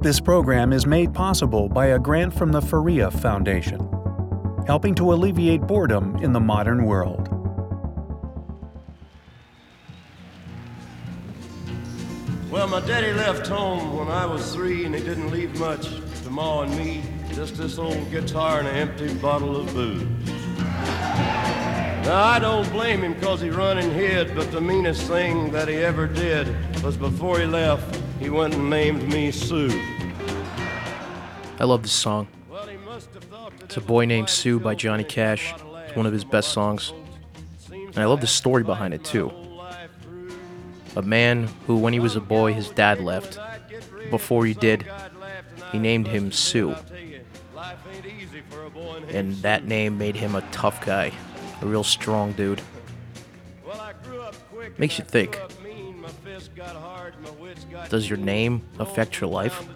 This program is made possible by a grant from the Faria Foundation, helping to alleviate boredom in the modern world. Well, my daddy left home when I was three, and he didn't leave much to Ma and me. Just this old guitar and an empty bottle of booze. Now, I don't blame him because he run and hid, but the meanest thing that he ever did was before he left, he went and named me Sue. I love this song. Well, he must have thought that It's a boy named Sue by Johnny Cash. It's one of his best songs. And I love the story behind it too. A man who, when he was a boy, his dad left. Before he did, he named him Sue. And that name made him a tough guy, a real strong dude. Makes you think. Does your name affect your life?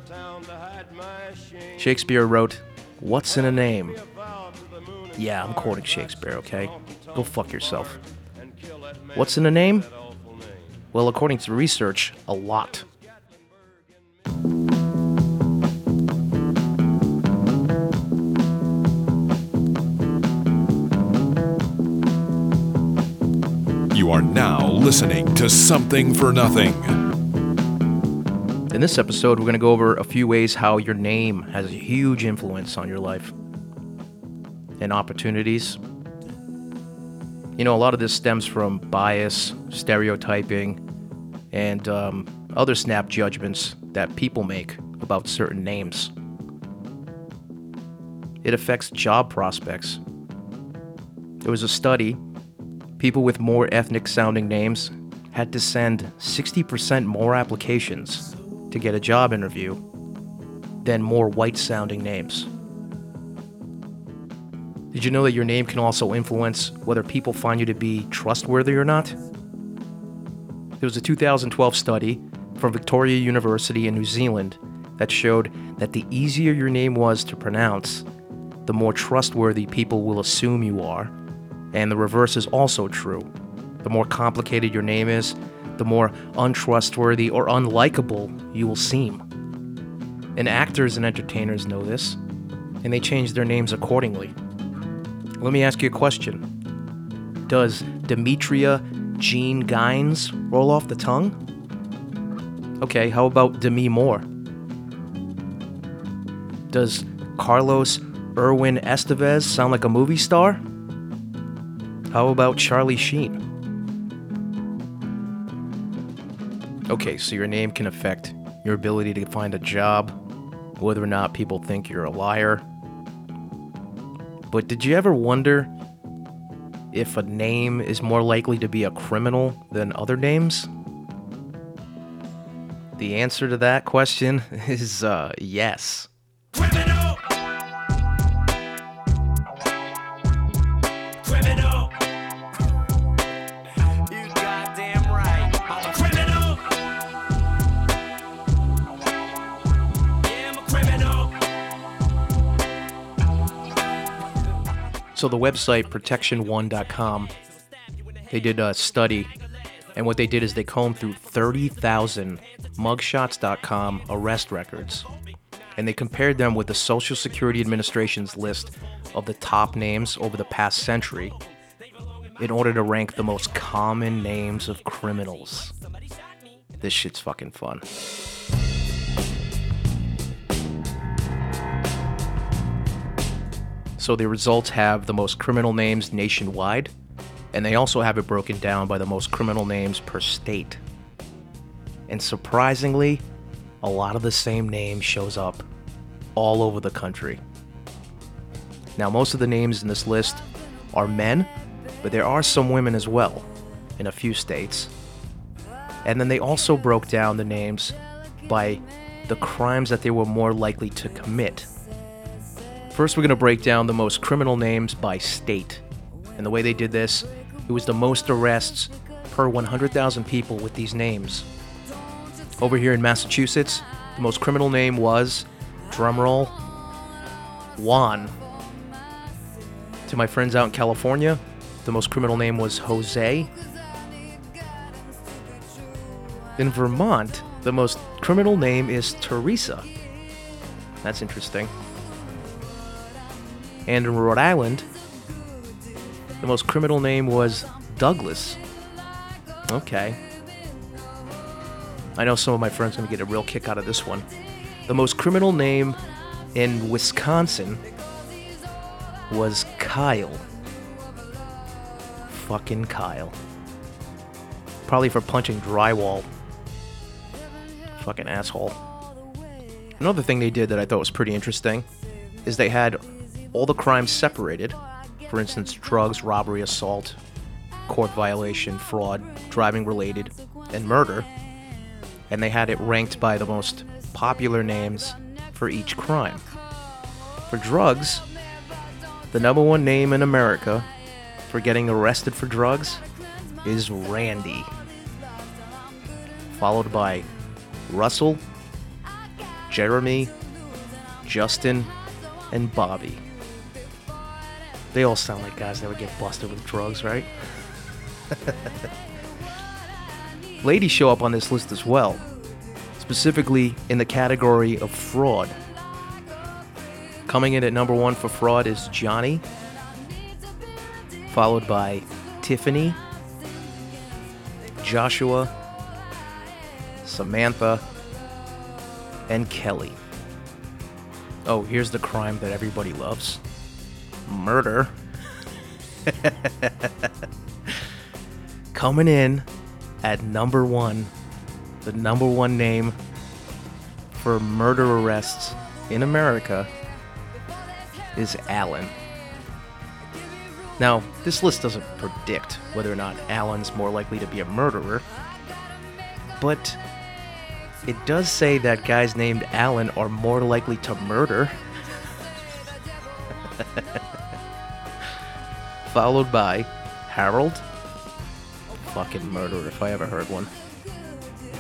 Shakespeare wrote, What's in a name? Yeah, I'm quoting Shakespeare, okay? Go fuck yourself. What's in a name? Well, according to research, a lot. You are now listening to Something for Nothing. In this episode, we're going to go over a few ways how your name has a huge influence on your life and opportunities. You know, a lot of this stems from bias, stereotyping, and um, other snap judgments that people make about certain names. It affects job prospects. There was a study people with more ethnic sounding names had to send 60% more applications to get a job interview than more white sounding names. Did you know that your name can also influence whether people find you to be trustworthy or not? There was a 2012 study from Victoria University in New Zealand that showed that the easier your name was to pronounce, the more trustworthy people will assume you are. And the reverse is also true. The more complicated your name is, the more untrustworthy or unlikable you will seem. And actors and entertainers know this, and they change their names accordingly. Let me ask you a question Does Demetria Gene Guynes roll off the tongue? Okay, how about Demi Moore? Does Carlos Irwin Estevez sound like a movie star? How about Charlie Sheen? Okay, so your name can affect your ability to find a job, whether or not people think you're a liar. But did you ever wonder if a name is more likely to be a criminal than other names? The answer to that question is uh, yes. So the website protection1.com, they did a study, and what they did is they combed through 30,000 mugshots.com arrest records, and they compared them with the Social Security Administration's list of the top names over the past century in order to rank the most common names of criminals. This shit's fucking fun. So the results have the most criminal names nationwide, and they also have it broken down by the most criminal names per state. And surprisingly, a lot of the same name shows up all over the country. Now, most of the names in this list are men, but there are some women as well in a few states. And then they also broke down the names by the crimes that they were more likely to commit. First, we're going to break down the most criminal names by state. And the way they did this, it was the most arrests per 100,000 people with these names. Over here in Massachusetts, the most criminal name was, drumroll, Juan. To my friends out in California, the most criminal name was Jose. In Vermont, the most criminal name is Teresa. That's interesting. And in Rhode Island, the most criminal name was Douglas. Okay. I know some of my friends are going to get a real kick out of this one. The most criminal name in Wisconsin was Kyle. Fucking Kyle. Probably for punching drywall. Fucking asshole. Another thing they did that I thought was pretty interesting is they had all the crimes separated. For instance, drugs, robbery, assault, court violation, fraud, driving related, and murder. And they had it ranked by the most popular names for each crime. For drugs, the number one name in America for getting arrested for drugs is Randy. Followed by Russell, Jeremy, Justin, and Bobby. They all sound like guys that would get busted with drugs, right? Ladies show up on this list as well, specifically in the category of fraud. Coming in at number one for fraud is Johnny, followed by Tiffany, Joshua, Samantha, and Kelly. Oh, here's the crime that everybody loves murder. Coming in at number one, the number one name for murder arrests in America is Allen. Now, this list doesn't predict whether or not Allen's more likely to be a murderer, but it does say that guys named Allen are more likely to murder. Followed by Harold. Fucking murderer if I ever heard one.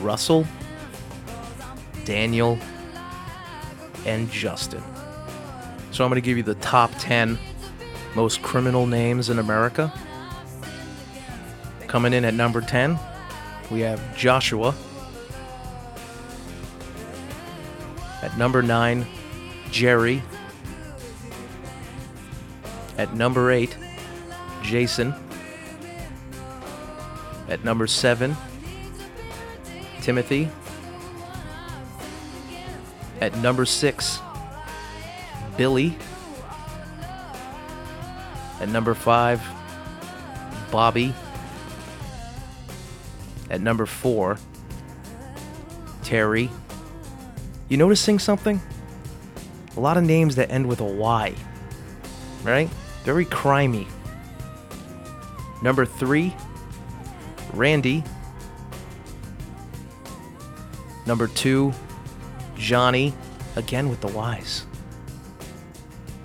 Russell. Daniel. And Justin. So I'm going to give you the top 10 most criminal names in America. Coming in at number 10, we have Joshua. At number 9, Jerry. At number 8, Jason. At number 7, Timothy. At number 6, Billy. At number 5, Bobby. At number 4, Terry. You noticing something? A lot of names that end with a Y. Right? Very crimey. Number three, Randy. Number two, Johnny. Again with the Y's.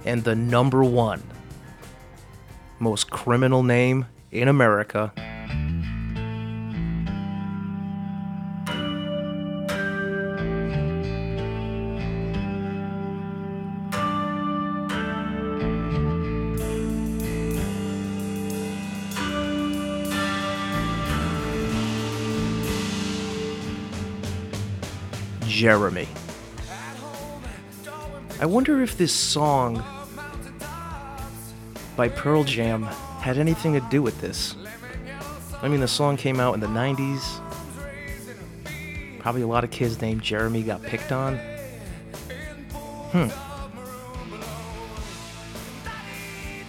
And the number one most criminal name in America Jeremy. I wonder if this song by Pearl Jam had anything to do with this. I mean, the song came out in the 90s. Probably a lot of kids named Jeremy got picked on. Hmm.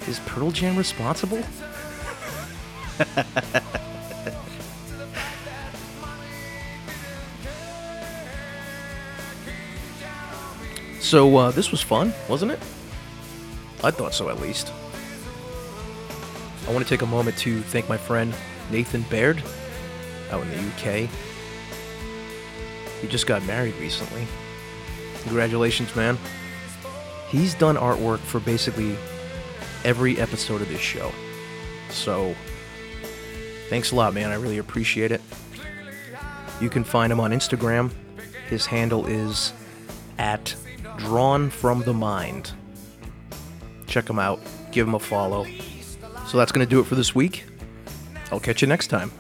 Is Pearl Jam responsible? So, uh, this was fun, wasn't it? I thought so, at least. I want to take a moment to thank my friend Nathan Baird out in the UK. He just got married recently. Congratulations, man. He's done artwork for basically every episode of this show. So, thanks a lot, man. I really appreciate it. You can find him on Instagram. His handle is at drawn from the mind. Check them out, give them a follow. So that's going to do it for this week. I'll catch you next time.